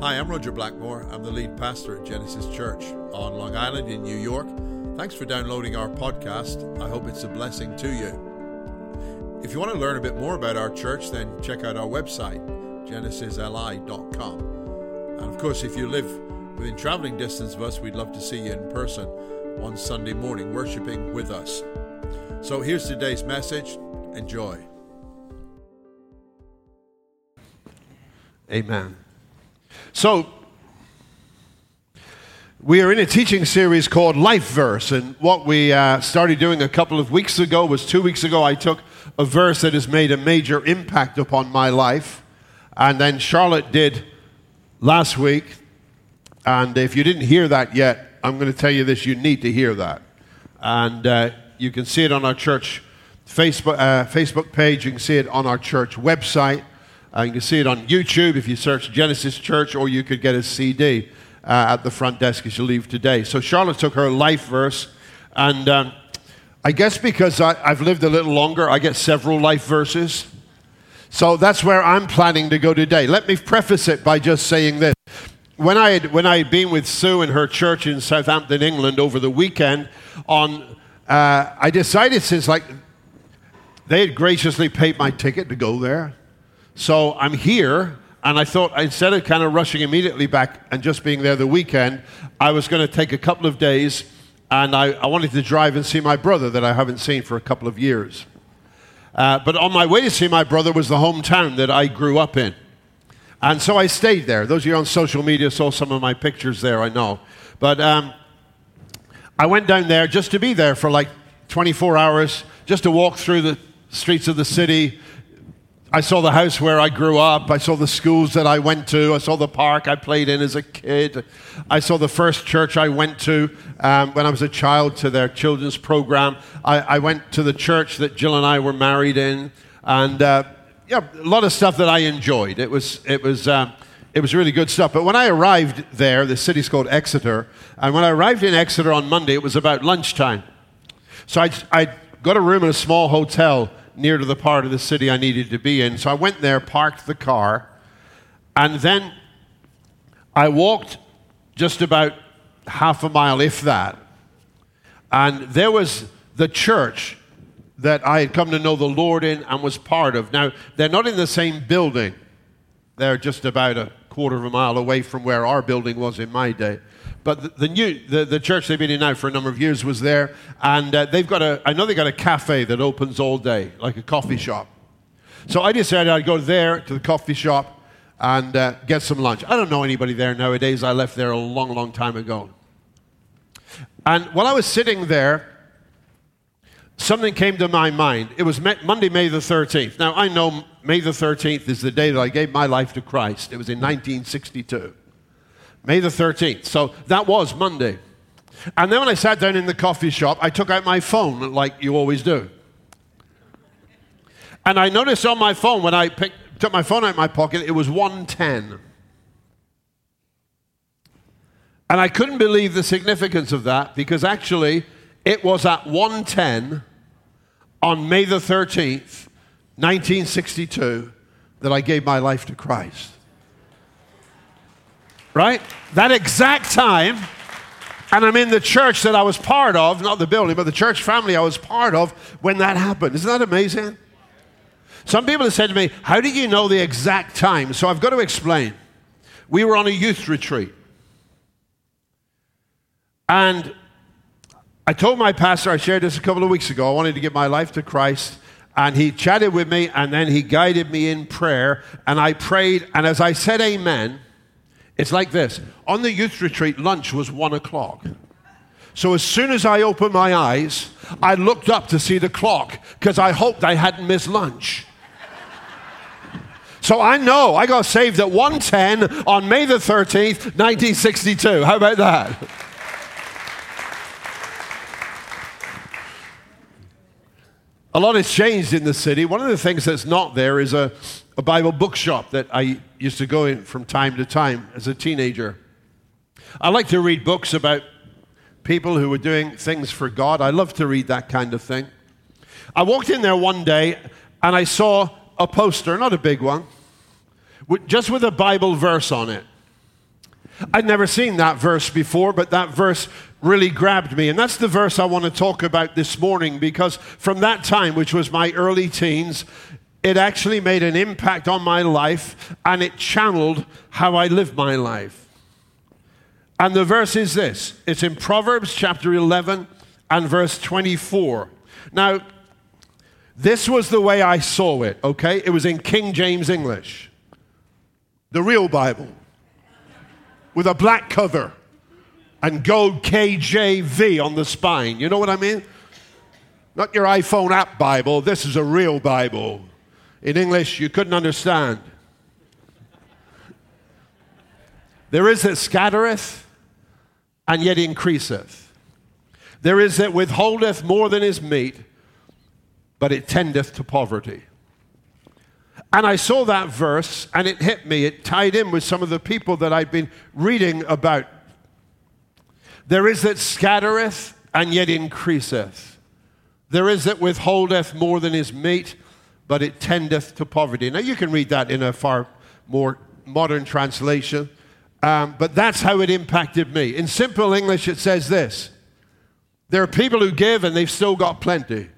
Hi, I'm Roger Blackmore. I'm the lead pastor at Genesis Church on Long Island in New York. Thanks for downloading our podcast. I hope it's a blessing to you. If you want to learn a bit more about our church, then check out our website, genesisli.com. And of course, if you live within traveling distance of us, we'd love to see you in person on Sunday morning, worshiping with us. So here's today's message. Enjoy. Amen. So, we are in a teaching series called Life Verse, and what we uh, started doing a couple of weeks ago was two weeks ago, I took a verse that has made a major impact upon my life, and then Charlotte did last week. And if you didn't hear that yet, I'm going to tell you this you need to hear that. And uh, you can see it on our church Facebook, uh, Facebook page, you can see it on our church website. Uh, you can see it on YouTube if you search Genesis Church, or you could get a CD uh, at the front desk as you leave today. So Charlotte took her life verse, and um, I guess because I, I've lived a little longer, I get several life verses. So that's where I'm planning to go today. Let me preface it by just saying this. When I had, when I had been with Sue in her church in Southampton, England over the weekend, on, uh, I decided since like they had graciously paid my ticket to go there. So I'm here, and I thought instead of kind of rushing immediately back and just being there the weekend, I was going to take a couple of days, and I, I wanted to drive and see my brother that I haven't seen for a couple of years. Uh, but on my way to see my brother was the hometown that I grew up in. And so I stayed there. Those of you on social media saw some of my pictures there, I know. But um, I went down there just to be there for like 24 hours, just to walk through the streets of the city, I saw the house where I grew up. I saw the schools that I went to. I saw the park I played in as a kid. I saw the first church I went to um, when I was a child to their children's program. I, I, went to the church that Jill and I were married in. And uh, yeah, a lot of stuff that I enjoyed. It was, it, was, um, it was really good stuff. But when I arrived there, the city's called Exeter. And when I arrived in Exeter on Monday, it was about lunchtime. So I, I got a room in a small hotel near to the part of the city I needed to be in. So I went there, parked the car, and then I walked just about half a mile, if that. And there was the church that I had come to know the Lord in and was part of. Now, they're not in the same building, they're just about a quarter of a mile away from where our building was in my day. But the, the new the, the church they've been in now for a number of years was there, and uh, they've got a I know they've got a cafe that opens all day, like a coffee shop. So I decided I'd go there to the coffee shop and uh, get some lunch. I don't know anybody there nowadays. I left there a long, long time ago. And while I was sitting there, something came to my mind. It was Monday, May the 13th. Now, I know May the 13th is the day that I gave my life to Christ. It was in 1962. May the 13th. So that was Monday. And then when I sat down in the coffee shop, I took out my phone like you always do. And I noticed on my phone when I picked, took my phone out of my pocket, it was 110. And I couldn't believe the significance of that because actually it was at 110 on May the 13th, 1962, that I gave my life to Christ right? That exact time, and I'm in the church that I was part of, not the building, but the church family I was part of when that happened. Isn't that amazing? Some people have said to me, How did you know the exact time? So I've got to explain. We were on a youth retreat. And I told my pastor, I shared this a couple of weeks ago, I wanted to give my life to Christ. And he chatted with me, and then he guided me in prayer. And I prayed, and as I said amen, it's like this on the youth retreat, lunch was one o'clock. So as soon as I opened my eyes, I looked up to see the clock because I hoped I hadn't missed lunch. So I know I got saved at 110 on May the 13th, 1962. How about that? A lot has changed in the city. One of the things that's not there is a, a Bible bookshop that I used to go in from time to time as a teenager. I like to read books about people who were doing things for God. I love to read that kind of thing. I walked in there one day and I saw a poster, not a big one, just with a Bible verse on it. I'd never seen that verse before, but that verse really grabbed me. And that's the verse I want to talk about this morning because from that time, which was my early teens, it actually made an impact on my life and it channeled how I live my life. And the verse is this it's in Proverbs chapter 11 and verse 24. Now, this was the way I saw it, okay? It was in King James English, the real Bible, with a black cover and gold KJV on the spine. You know what I mean? Not your iPhone app Bible. This is a real Bible. In English, you couldn't understand. There is that scattereth and yet increaseth. There is that withholdeth more than is meet, but it tendeth to poverty. And I saw that verse and it hit me. It tied in with some of the people that I've been reading about. There is that scattereth and yet increaseth. There is that withholdeth more than is meet, but it tendeth to poverty. Now, you can read that in a far more modern translation, um, but that's how it impacted me. In simple English, it says this There are people who give and they've still got plenty,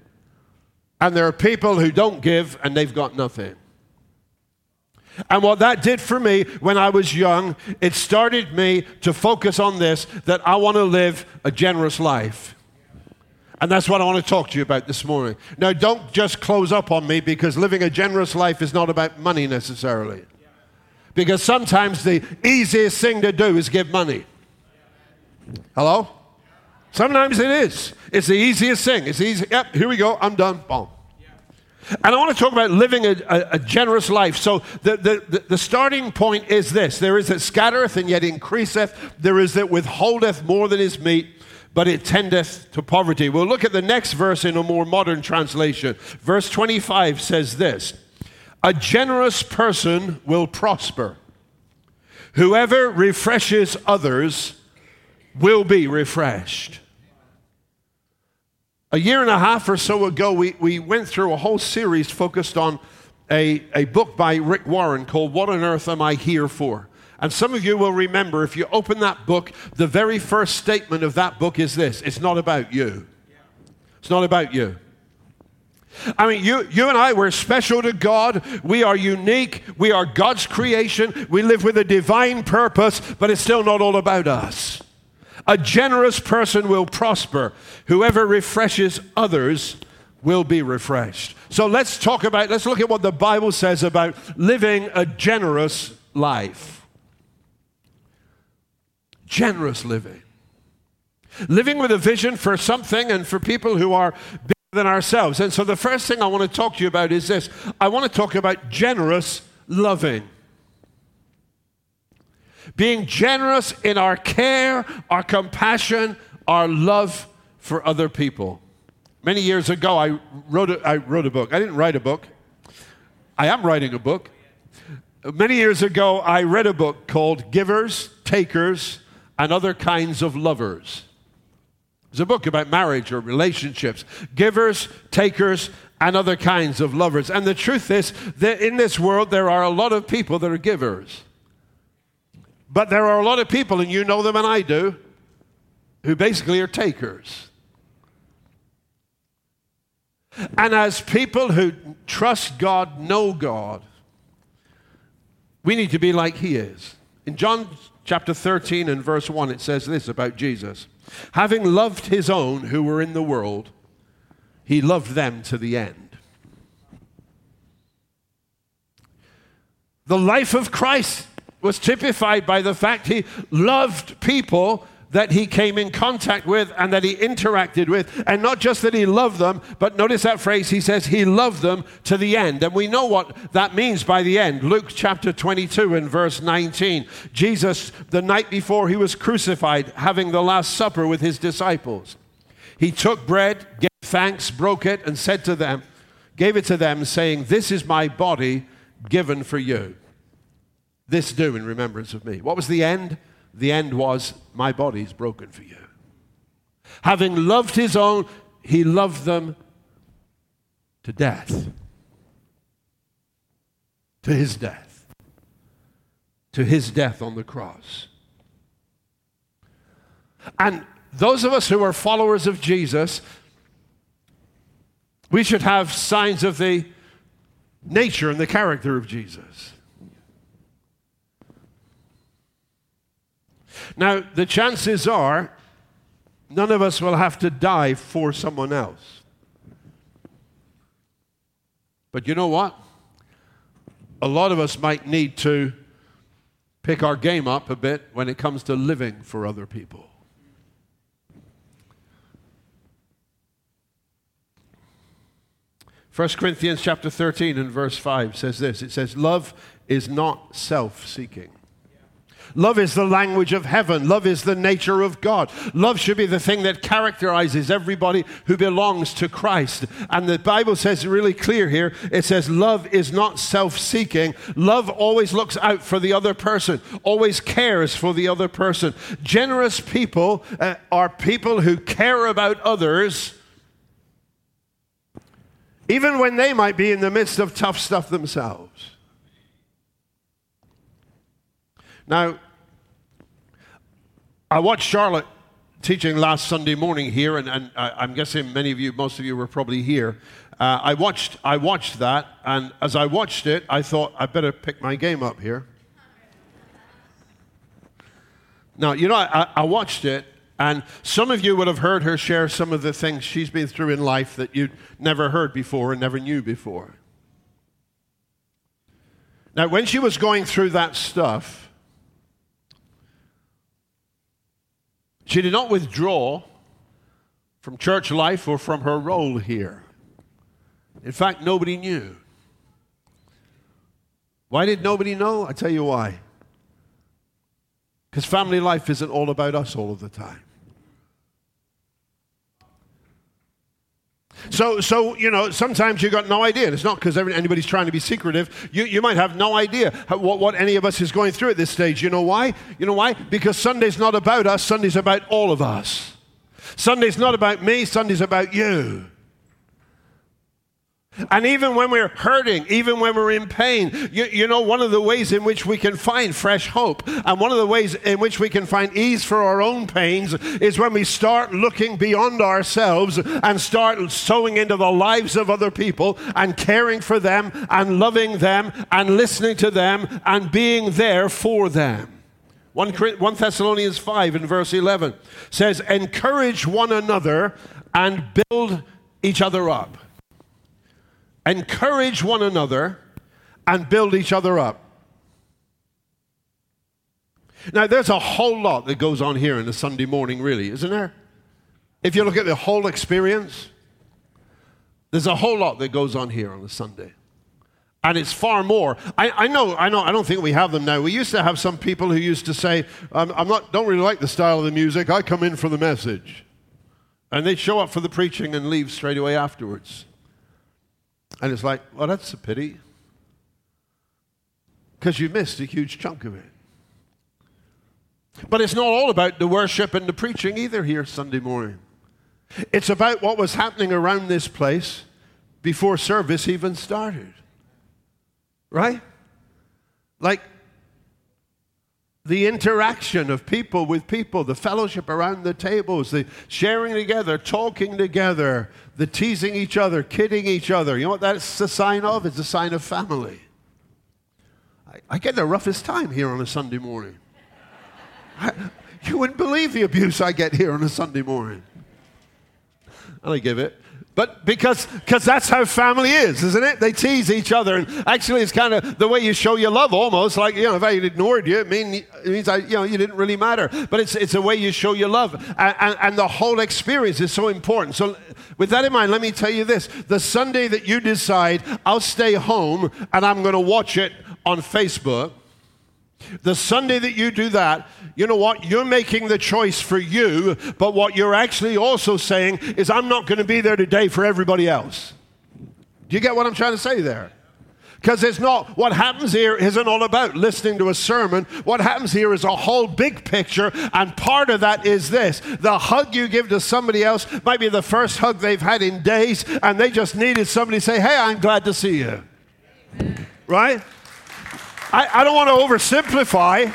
and there are people who don't give and they've got nothing. And what that did for me when I was young, it started me to focus on this that I want to live a generous life. And that's what I want to talk to you about this morning. Now, don't just close up on me because living a generous life is not about money necessarily. Because sometimes the easiest thing to do is give money. Hello? Sometimes it is. It's the easiest thing. It's easy. Yep, here we go. I'm done. Boom. And I want to talk about living a, a, a generous life. So the, the, the, starting point is this there is that scattereth and yet increaseth, there is that withholdeth more than is meet, but it tendeth to poverty. We'll look at the next verse in a more modern translation. Verse 25 says this A generous person will prosper. Whoever refreshes others will be refreshed. A year and a half or so ago, we, we went through a whole series focused on a, a book by Rick Warren called What on Earth Am I Here For? And some of you will remember if you open that book, the very first statement of that book is this it's not about you. It's not about you. I mean, you, you and I, we're special to God. We are unique. We are God's creation. We live with a divine purpose, but it's still not all about us. A generous person will prosper. Whoever refreshes others will be refreshed. So let's talk about, let's look at what the Bible says about living a generous life. Generous living. Living with a vision for something and for people who are bigger than ourselves. And so the first thing I want to talk to you about is this I want to talk about generous loving being generous in our care, our compassion, our love for other people. Many years ago, I wrote a, I wrote a book. I didn't write a book, I am writing a book. Many years ago, I read a book called Givers, Takers, and Other Kinds of Lovers. It's a book about marriage or relationships. Givers, takers, and other kinds of lovers. And the truth is that in this world, there are a lot of people that are givers. But there are a lot of people, and you know them and I do, who basically are takers. And as people who trust God, know God, we need to be like He is. In John chapter 13 and verse 1, it says this about Jesus Having loved His own who were in the world, He loved them to the end. The life of Christ was typified by the fact he loved people that he came in contact with and that he interacted with. And not just that he loved them, but notice that phrase, he says he loved them to the end. And we know what that means by the end. Luke chapter 22 and verse 19. Jesus, the night before he was crucified, having the Last Supper with his disciples, he took bread, gave thanks, broke it, and said to them, gave it to them, saying, This is my body given for you. This do in remembrance of me. What was the end? The end was, My body is broken for you. Having loved his own, he loved them to death. To his death. To his death on the cross. And those of us who are followers of Jesus, we should have signs of the nature and the character of Jesus. Now, the chances are none of us will have to die for someone else. But you know what? A lot of us might need to pick our game up a bit when it comes to living for other people. 1 Corinthians chapter 13 and verse 5 says this it says, Love is not self seeking. Love is the language of heaven. Love is the nature of God. Love should be the thing that characterizes everybody who belongs to Christ. And the Bible says really clear here it says, Love is not self seeking. Love always looks out for the other person, always cares for the other person. Generous people uh, are people who care about others even when they might be in the midst of tough stuff themselves. Now, I watched Charlotte teaching last Sunday morning here, and, and I'm guessing many of you, most of you were probably here. Uh, I, watched, I watched that, and as I watched it, I thought I better pick my game up here. Now, you know, I, I watched it, and some of you would have heard her share some of the things she's been through in life that you'd never heard before and never knew before. Now, when she was going through that stuff, she did not withdraw from church life or from her role here. In fact, nobody knew. Why did nobody know? I tell you why. Because family life isn't all about us all of the time. So, so you know, sometimes you've got no idea. And it's not because anybody's trying to be secretive. You, you might have no idea what, what any of us is going through at this stage. You know why? You know why? Because Sunday's not about us. Sunday's about all of us. Sunday's not about me. Sunday's about you. And even when we're hurting, even when we're in pain, you, you, know, one of the ways in which we can find fresh hope and one of the ways in which we can find ease for our own pains is when we start looking beyond ourselves and start sowing into the lives of other people and caring for them and loving them and listening to them and being there for them. 1, 1 Thessalonians 5 in verse 11 says, Encourage one another and build each other up encourage one another, and build each other up. Now, there's a whole lot that goes on here in a Sunday morning, really, isn't there? If you look at the whole experience, there's a whole lot that goes on here on a Sunday. And it's far more. I, I, know, I know, I don't think we have them now. We used to have some people who used to say, I'm, I'm not, don't really like the style of the music, I come in for the message. And they'd show up for the preaching and leave straight away afterwards. And it's like, well, that's a pity. Because you missed a huge chunk of it. But it's not all about the worship and the preaching either here Sunday morning. It's about what was happening around this place before service even started. Right? Like the interaction of people with people, the fellowship around the tables, the sharing together, talking together, the teasing each other, kidding each other. You know what that's a sign of? It's a sign of family. I, I get the roughest time here on a Sunday morning. I, you wouldn't believe the abuse I get here on a Sunday morning. And I give it. But because because that's how family is, isn't it? They tease each other, and actually, it's kind of the way you show your love, almost like you know, if I ignored you, it, mean, it means I, you know, you didn't really matter. But it's it's a way you show your love, and, and, and the whole experience is so important. So, with that in mind, let me tell you this: the Sunday that you decide I'll stay home and I'm going to watch it on Facebook the Sunday that you do that, you know what? You're making the choice for you, but what you're actually also saying is, I'm not going to be there today for everybody else. Do you get what I'm trying to say there? Because it's not, what happens here isn't all about listening to a sermon. What happens here is a whole big picture, and part of that is this the hug you give to somebody else might be the first hug they've had in days, and they just needed somebody to say, Hey, I'm glad to see you. Right? I, I don't want to oversimplify.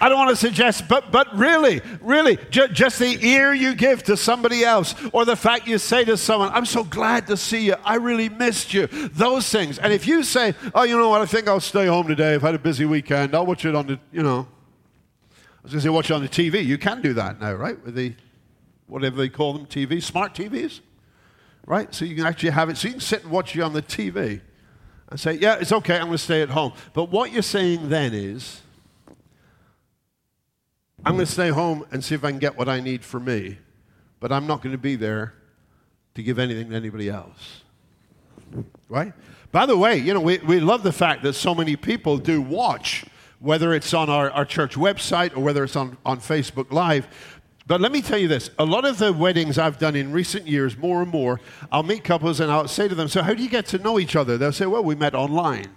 I don't want to suggest, but, but really, really, ju- just the ear you give to somebody else, or the fact you say to someone, I'm so glad to see you, I really missed you, those things. And if you say, oh, you know what, I think I'll stay home today, I've had a busy weekend, I'll watch it on the, you know, I was going to say watch it on the TV. You can do that now, right? With the, whatever they call them, TV, smart TVs, right? So you can actually have it, so you can sit and watch it on the TV and say, yeah, it's okay, I'm going to stay at home. But what you're saying then is, I'm going to stay home and see if I can get what I need for me, but I'm not going to be there to give anything to anybody else. Right? By the way, you know, we, we love the fact that so many people do watch, whether it's on our, our church website or whether it's on, on Facebook Live. But let me tell you this a lot of the weddings I've done in recent years, more and more, I'll meet couples and I'll say to them, So, how do you get to know each other? They'll say, Well, we met online.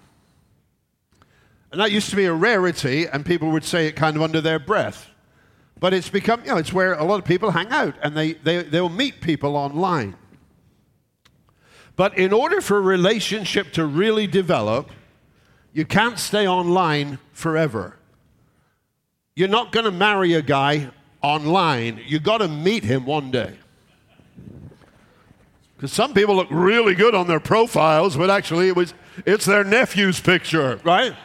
And that used to be a rarity, and people would say it kind of under their breath. But it's become, you know, it's where a lot of people hang out and they, they, they'll meet people online. But in order for a relationship to really develop, you can't stay online forever. You're not going to marry a guy online. You got to meet him one day. Because some people look really good on their profiles, but actually it was, it's their nephew's picture, right?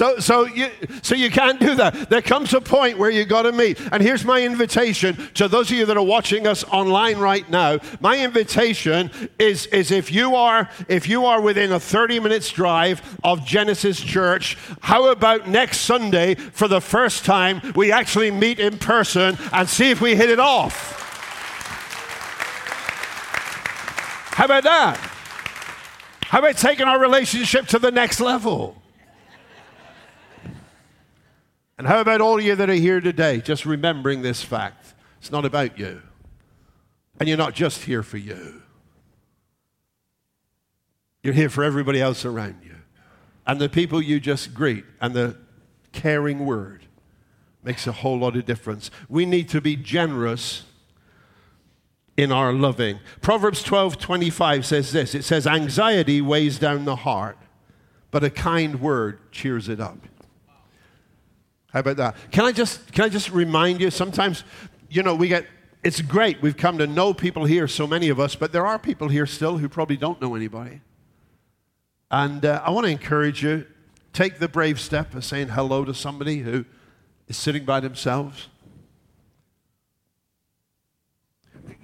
So, so, you, so you can't do that. There comes a point where you got to meet. And here's my invitation to those of you that are watching us online right now. My invitation is, is if you are if you are within a 30 minutes drive of Genesis Church, how about next Sunday for the first time we actually meet in person and see if we hit it off? How about that? How about taking our relationship to the next level? And how about all you that are here today, just remembering this fact? It's not about you. And you're not just here for you, you're here for everybody else around you. And the people you just greet, and the caring word makes a whole lot of difference. We need to be generous in our loving. Proverbs 12 25 says this it says, Anxiety weighs down the heart, but a kind word cheers it up. How about that? Can I just can I just remind you? Sometimes, you know, we get it's great. We've come to know people here, so many of us, but there are people here still who probably don't know anybody. And uh, I want to encourage you take the brave step of saying hello to somebody who is sitting by themselves.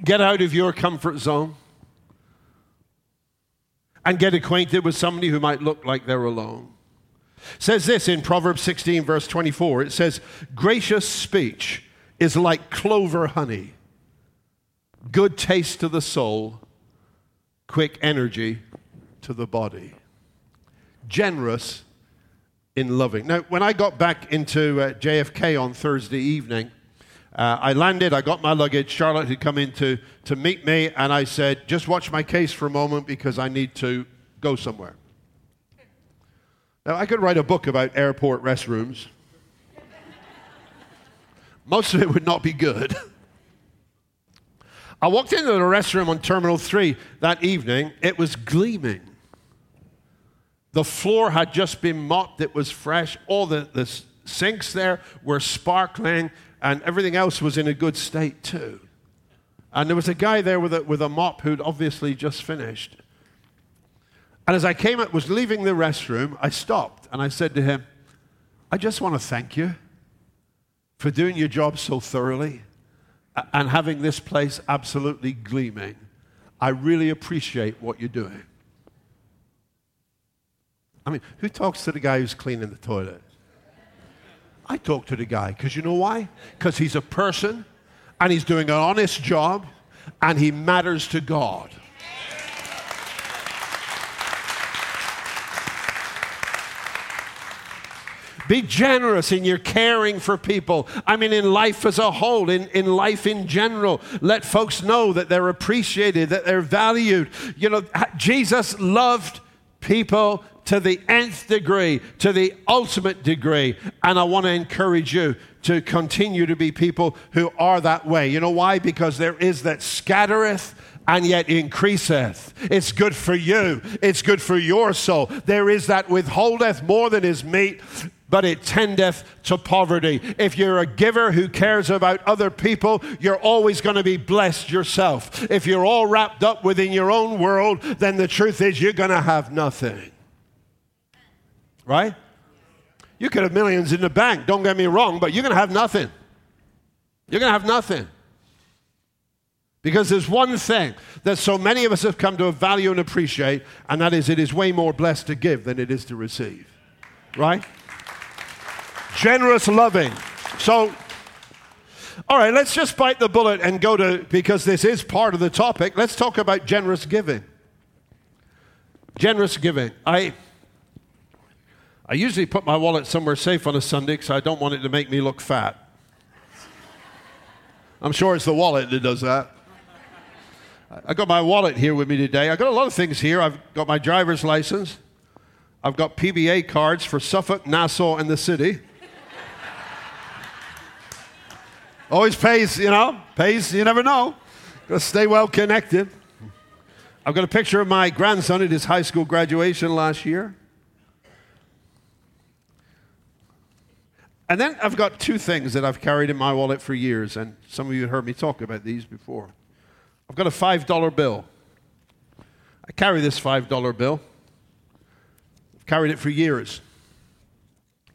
Get out of your comfort zone and get acquainted with somebody who might look like they're alone says this in Proverbs 16, verse 24. It says, Gracious speech is like clover honey, good taste to the soul, quick energy to the body. Generous in loving. Now, when I got back into uh, JFK on Thursday evening, uh, I landed, I got my luggage. Charlotte had come in to, to meet me, and I said, Just watch my case for a moment because I need to go somewhere. Now, I could write a book about airport restrooms. Most of it would not be good. I walked into the restroom on Terminal 3 that evening. It was gleaming. The floor had just been mopped, it was fresh. All the, the sinks there were sparkling, and everything else was in a good state too. And there was a guy there with a, with a mop who'd obviously just finished. And as I came up, was leaving the restroom, I stopped and I said to him, I just want to thank you for doing your job so thoroughly and having this place absolutely gleaming. I really appreciate what you're doing. I mean, who talks to the guy who's cleaning the toilet? I talk to the guy because you know why? Because he's a person and he's doing an honest job and he matters to God. Be generous in your caring for people. I mean, in life as a whole, in, in life in general. Let folks know that they're appreciated, that they're valued. You know, Jesus loved people to the nth degree, to the ultimate degree. And I want to encourage you to continue to be people who are that way. You know why? Because there is that scattereth and yet increaseth. It's good for you. It's good for your soul. There is that withholdeth more than is meet, but it tendeth to poverty. If you're a giver who cares about other people, you're always going to be blessed yourself. If you're all wrapped up within your own world, then the truth is you're going to have nothing. Right? You could have millions in the bank, don't get me wrong, but you're going to have nothing. You're going to have nothing. Because there's one thing that so many of us have come to value and appreciate, and that is it is way more blessed to give than it is to receive. Right? Generous loving. So, all right, let's just bite the bullet and go to, because this is part of the topic, let's talk about generous giving. Generous giving. I. I usually put my wallet somewhere safe on a Sunday because I don't want it to make me look fat. I'm sure it's the wallet that does that. I got my wallet here with me today. I got a lot of things here. I've got my driver's license. I've got PBA cards for Suffolk, Nassau, and the city. Always pays, you know, pays, you never know. Gotta stay well connected. I've got a picture of my grandson at his high school graduation last year. And then I've got two things that I've carried in my wallet for years, and some of you heard me talk about these before. I've got a $5 bill. I carry this $5 bill. I've carried it for years.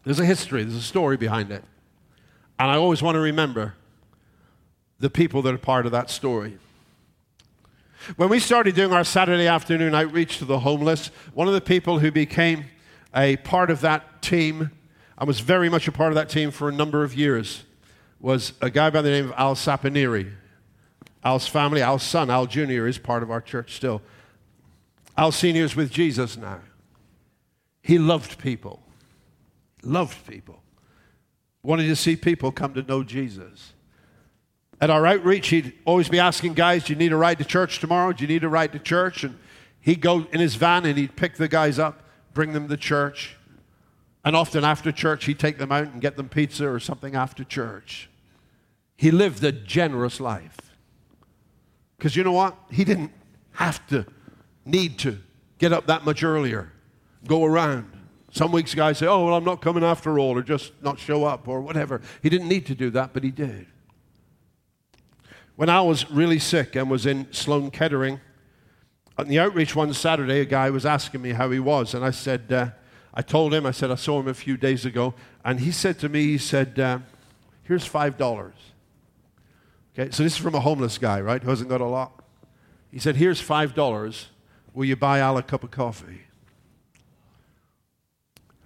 There's a history, there's a story behind it. And I always want to remember the people that are part of that story. When we started doing our Saturday afternoon outreach to the homeless, one of the people who became a part of that team I was very much a part of that team for a number of years, was a guy by the name of Al Sapiniri. Al's family, Al's son, Al Jr., is part of our church still. Al Sr. is with Jesus now. He loved people, loved people, wanted to see people come to know Jesus. At our outreach, he'd always be asking guys, Do you need a ride to church tomorrow? Do you need a ride to church? And he'd go in his van and he'd pick the guys up, bring them to church. And often after church, he'd take them out and get them pizza or something after church. He lived a generous life. Because you know what? He didn't have to, need to get up that much earlier, go around. Some weeks guys say, oh, well, I'm not coming after all, or just not show up, or whatever. He didn't need to do that, but he did. When I was really sick and was in Sloan Kettering, on the outreach one Saturday, a guy was asking me how he was, and I said, uh, I told him, I said, I saw him a few days ago, and he said to me, he said, uh, here's $5. Okay, so this is from a homeless guy, right, who hasn't got a lot. He said, here's $5. Will you buy Al a cup of coffee?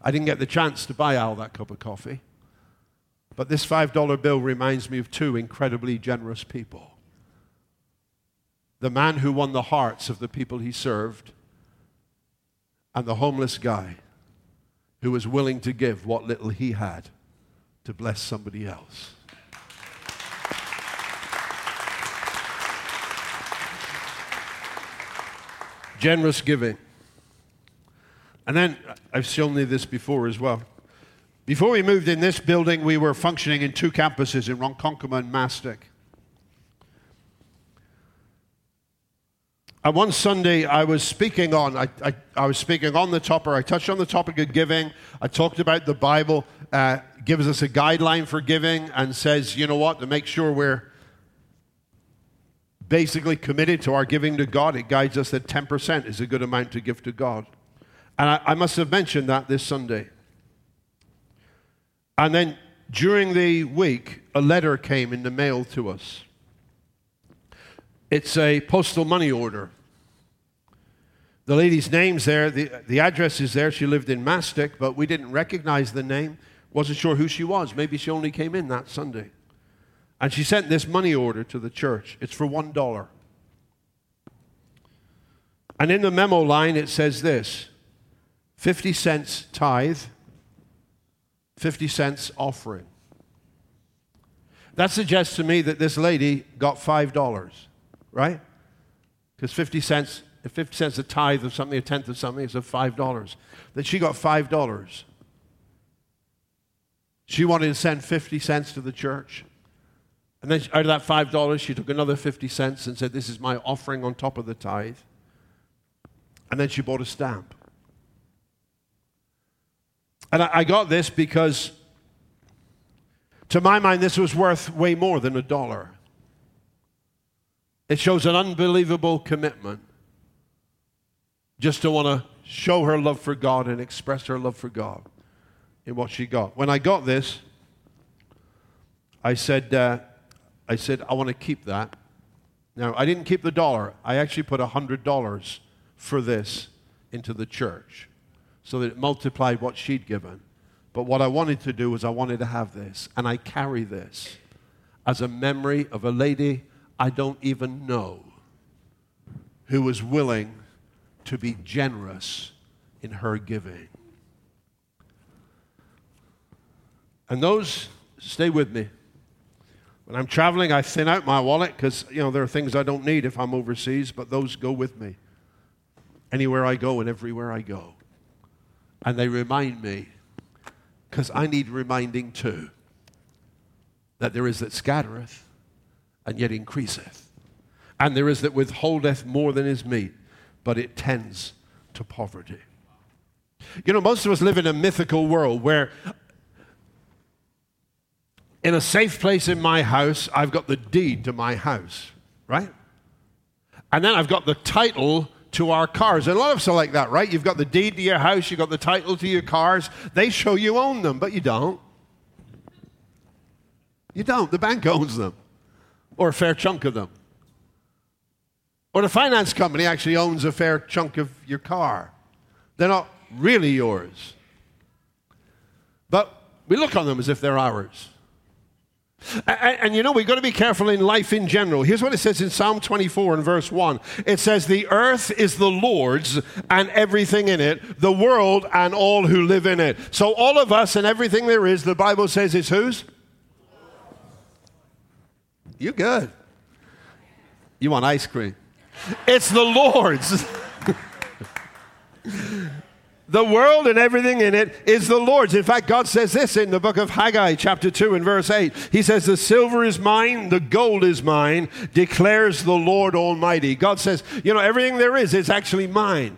I didn't get the chance to buy Al that cup of coffee, but this $5 bill reminds me of two incredibly generous people. The man who won the hearts of the people he served, and the homeless guy who was willing to give what little he had to bless somebody else. Generous giving. And then I've shown you this before as well. Before we moved in this building, we were functioning in two campuses in Ronkonkoma and Mastic. And one Sunday, I was speaking on, I, I, I, was speaking on the topic, I touched on the topic of giving. I talked about the Bible uh, gives us a guideline for giving and says, you know what, to make sure we're basically committed to our giving to God, it guides us that 10% is a good amount to give to God. And I, I must have mentioned that this Sunday. And then during the week, a letter came in the mail to us. It's a postal money order. The lady's name's there, the, the address is there. She lived in Mastic, but we didn't recognize the name. Wasn't sure who she was. Maybe she only came in that Sunday. And she sent this money order to the church. It's for $1. And in the memo line, it says this 50 cents tithe, 50 cents offering. That suggests to me that this lady got $5 right? Because 50 cents, 50 cents a tithe of something, a tenth of something, is of $5. That she got $5. She wanted to send 50 cents to the church. And then out of that $5, she took another 50 cents and said, This is my offering on top of the tithe. And then she bought a stamp. And I, I got this because, to my mind, this was worth way more than a dollar. It shows an unbelievable commitment just to want to show her love for God and express her love for God in what she got. When I got this, I said, uh, I said, I want to keep that. Now, I didn't keep the dollar. I actually put $100 for this into the church so that it multiplied what she'd given. But what I wanted to do was I wanted to have this, and I carry this as a memory of a lady I don't even know who was willing to be generous in her giving. And those, stay with me. When I'm traveling, I thin out my wallet because, you know, there are things I don't need if I'm overseas, but those go with me. Anywhere I go and everywhere I go. And they remind me, because I need reminding too, that there is that scattereth and yet increaseth. And there is that withholdeth more than is meet, but it tends to poverty. You know, most of us live in a mythical world where in a safe place in my house, I've got the deed to my house, right? And then I've got the title to our cars. And a lot of us are like that, right? You've got the deed to your house, you've got the title to your cars. They show you own them, but you don't. You don't. The bank owns them, or a fair chunk of them. Or the finance company actually owns a fair chunk of your car. They're not really yours. But we look on them as if they're ours. And, and, you know, we've got to be careful in life in general. Here's what it says in Psalm 24 and verse 1 it says, The earth is the Lord's and everything in it, the world and all who live in it. So, all of us and everything there is, the Bible says, is whose? You good. You want ice cream. It's the Lord's. The world and everything in it is the Lord's. In fact, God says this in the book of Haggai, chapter 2, and verse 8. He says, The silver is mine, the gold is mine, declares the Lord Almighty. God says, You know, everything there is is actually mine.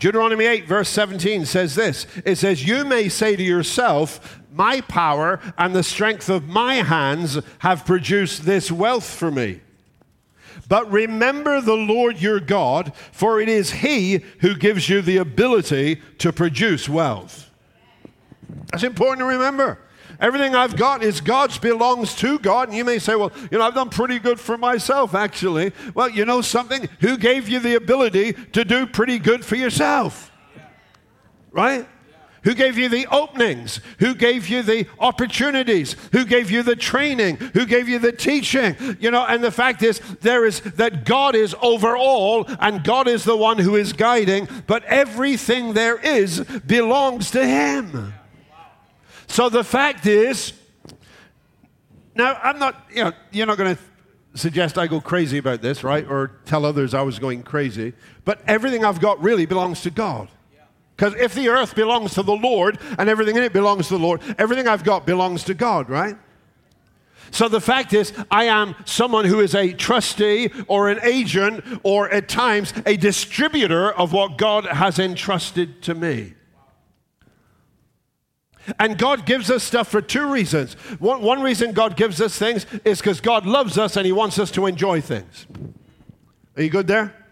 Deuteronomy 8, verse 17 says this It says, You may say to yourself, My power and the strength of my hands have produced this wealth for me. But remember the Lord your God, for it is He who gives you the ability to produce wealth. That's important to remember. Everything I've got is God's, belongs to God. And you may say, well, you know, I've done pretty good for myself, actually. Well, you know something? Who gave you the ability to do pretty good for yourself? Right? Who gave you the openings? Who gave you the opportunities? Who gave you the training? Who gave you the teaching? You know, and the fact is, there is that God is over all and God is the one who is guiding, but everything there is belongs to Him. So the fact is, now I'm not, you know, you're not going to suggest I go crazy about this, right? Or tell others I was going crazy. But everything I've got really belongs to God. Because if the earth belongs to the Lord and everything in it belongs to the Lord, everything I've got belongs to God, right? So the fact is, I am someone who is a trustee or an agent or at times a distributor of what God has entrusted to me. And God gives us stuff for two reasons. One, one reason God gives us things is because God loves us and He wants us to enjoy things. Are you good there?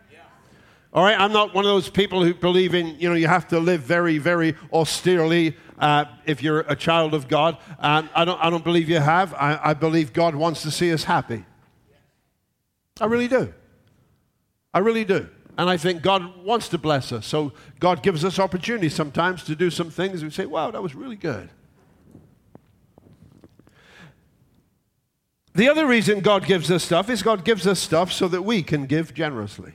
All right, I'm not one of those people who believe in, you know, you have to live very, very austerely uh, if you're a child of God. Um, I, don't, I don't believe you have. I, I believe God wants to see us happy. I really do. I really do. And I think God wants to bless us. So God gives us opportunities sometimes to do some things. We say, wow, that was really good. The other reason God gives us stuff is God gives us stuff so that we can give generously.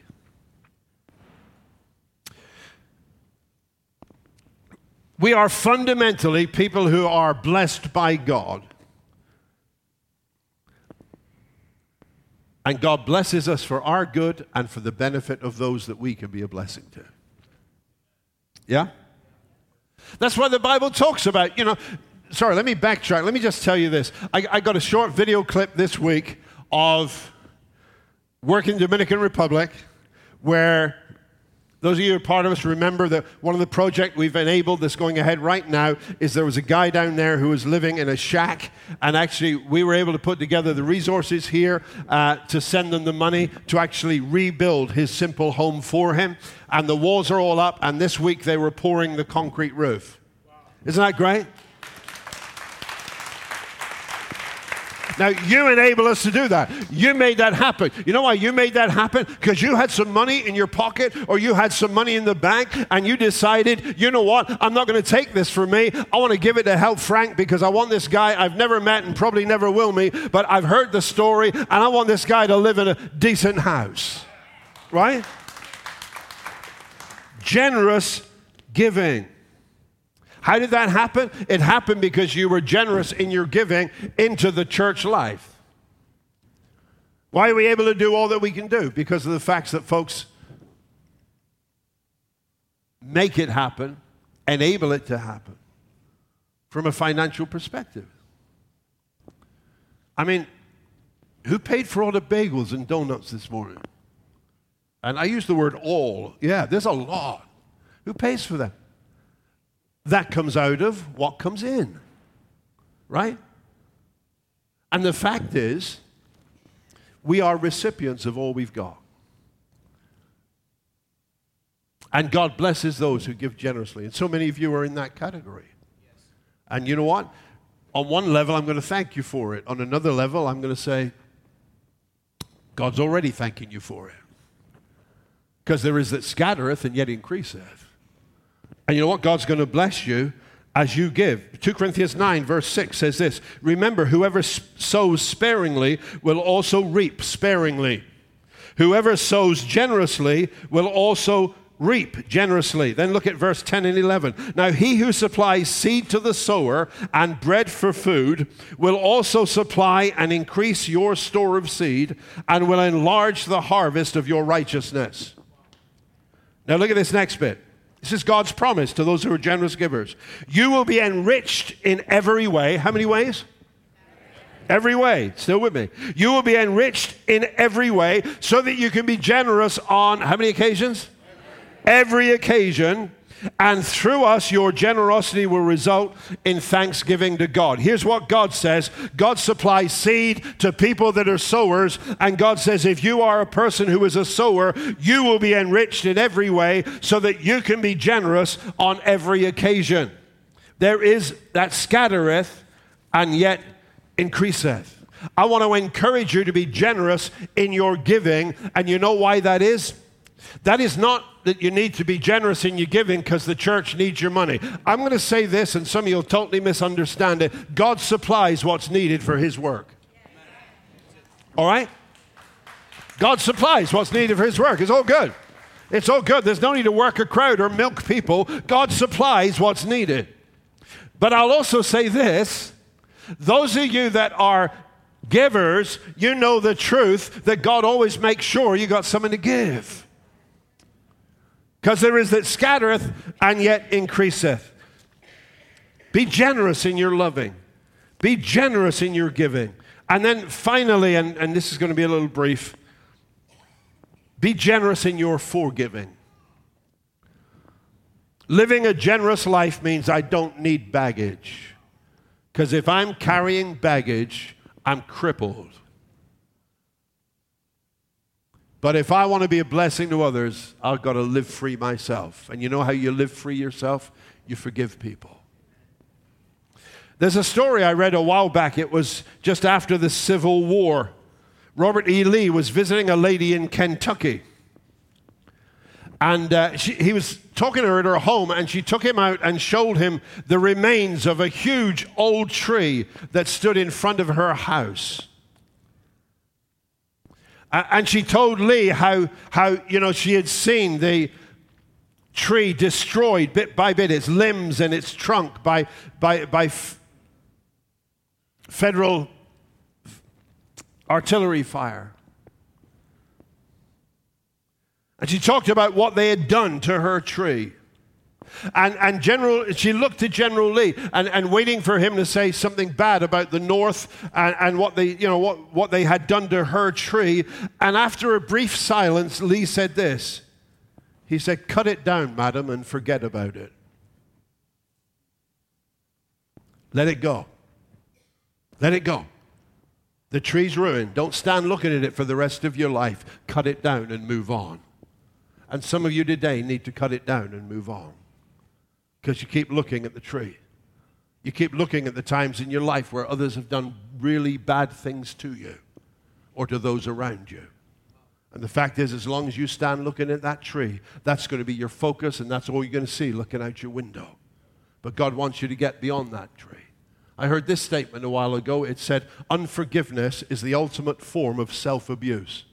We are fundamentally people who are blessed by God. And God blesses us for our good and for the benefit of those that we can be a blessing to. Yeah? That's why the Bible talks about, you know, sorry, let me backtrack. Let me just tell you this. I, I got a short video clip this week of work in Dominican Republic where those of you who are part of us remember that one of the projects we've enabled that's going ahead right now is there was a guy down there who was living in a shack, and actually we were able to put together the resources here uh, to send them the money to actually rebuild his simple home for him. And the walls are all up, and this week they were pouring the concrete roof. Isn't that great? Now, you enable us to do that. You made that happen. You know why you made that happen? Because you had some money in your pocket or you had some money in the bank and you decided, you know what? I'm not going to take this for me. I want to give it to help Frank because I want this guy I've never met and probably never will meet, but I've heard the story and I want this guy to live in a decent house. Right? Generous giving. How did that happen? It happened because you were generous in your giving into the church life. Why are we able to do all that we can do? Because of the facts that folks make it happen, enable it to happen from a financial perspective. I mean, who paid for all the bagels and donuts this morning? And I use the word all. Yeah, there's a lot. Who pays for that? That comes out of what comes in, right? And the fact is, we are recipients of all we've got. And God blesses those who give generously. And so many of you are in that category. Yes. And you know what? On one level, I'm going to thank you for it. On another level, I'm going to say, God's already thanking you for it. Because there is that scattereth and yet increaseth. And you know what? God's going to bless you as you give. 2 Corinthians 9, verse 6 says this Remember, whoever sows sparingly will also reap sparingly. Whoever sows generously will also reap generously. Then look at verse 10 and 11. Now, he who supplies seed to the sower and bread for food will also supply and increase your store of seed and will enlarge the harvest of your righteousness. Now, look at this next bit. This is God's promise to those who are generous givers. You will be enriched in every way. How many ways? Every way. Still with me. You will be enriched in every way so that you can be generous on how many occasions? Every occasion and through us, your generosity will result in thanksgiving to God. Here's what God says God supplies seed to people that are sowers. And God says, if you are a person who is a sower, you will be enriched in every way so that you can be generous on every occasion. There is that scattereth and yet increaseth. I want to encourage you to be generous in your giving. And you know why that is? That is not that you need to be generous in your giving because the church needs your money. I'm going to say this, and some of you will totally misunderstand it. God supplies what's needed for His work. All right? God supplies what's needed for His work. It's all good. It's all good. There's no need to work a crowd or milk people. God supplies what's needed. But I'll also say this those of you that are givers, you know the truth that God always makes sure you got something to give. Because there is that scattereth and yet increaseth. Be generous in your loving, be generous in your giving. And then finally, and, and this is going to be a little brief, be generous in your forgiving. Living a generous life means I don't need baggage. Because if I'm carrying baggage, I'm crippled. But if I want to be a blessing to others, I've got to live free myself. And you know how you live free yourself? You forgive people. There's a story I read a while back. It was just after the Civil War. Robert E. Lee was visiting a lady in Kentucky. And uh, she, he was talking to her at her home, and she took him out and showed him the remains of a huge old tree that stood in front of her house. And she told Lee how, how, you know, she had seen the tree destroyed bit by bit, its limbs and its trunk by, by, by f- federal artillery fire. And she talked about what they had done to her tree. And, and General, she looked to General Lee and, and waiting for him to say something bad about the North and, and what, they, you know, what, what they had done to her tree. And after a brief silence, Lee said this. He said, Cut it down, madam, and forget about it. Let it go. Let it go. The tree's ruined. Don't stand looking at it for the rest of your life. Cut it down and move on. And some of you today need to cut it down and move on because you keep looking at the tree. You keep looking at the times in your life where others have done really bad things to you or to those around you. And the fact is, as long as you stand looking at that tree, that's going to be your focus and that's all you're going to see looking out your window. But God wants you to get beyond that tree. I heard this statement a while ago. It said, Unforgiveness is the ultimate form of self abuse.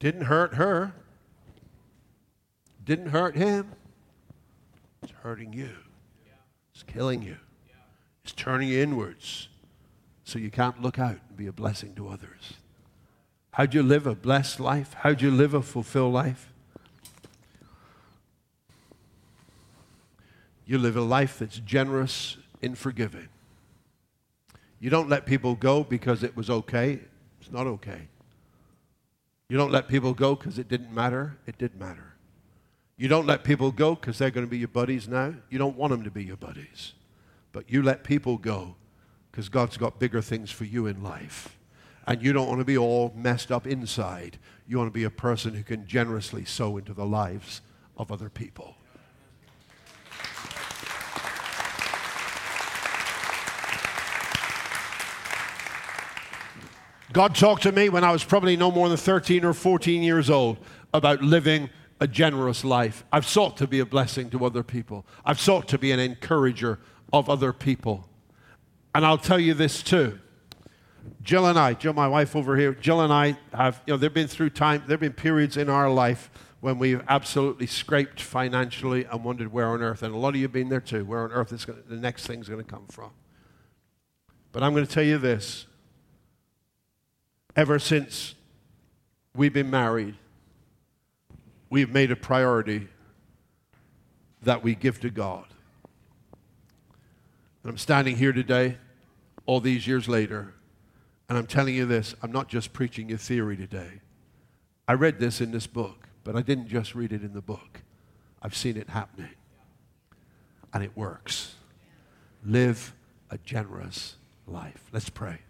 Didn't hurt her, didn't hurt him. It's hurting you, it's killing you, it's turning you inwards so you can't look out and be a blessing to others. How'd you live a blessed life? How'd you live a fulfilled life? You live a life that's generous in forgiving. You don't let people go because it was okay. It's not okay. You don't let people go because it didn't matter. It did matter. You don't let people go because they're going to be your buddies now. You don't want them to be your buddies. But you let people go because God's got bigger things for you in life. And you don't want to be all messed up inside. You want to be a person who can generously sow into the lives of other people. God talked to me when I was probably no more than 13 or 14 years old about living a generous life. I've sought to be a blessing to other people, I've sought to be an encourager of other people. And I'll tell you this too. Jill and I, Jill, my wife over here, Jill and I have, you know, there have been through time, there have been periods in our life when we've absolutely scraped financially and wondered where on earth, and a lot of you have been there too, where on earth is gonna, the next thing's going to come from. But I'm going to tell you this ever since we've been married, we've made a priority that we give to God. And I'm standing here today, all these years later, and I'm telling you this I'm not just preaching a theory today. I read this in this book, but I didn't just read it in the book, I've seen it happening. And it works. Live a generous life. Let's pray.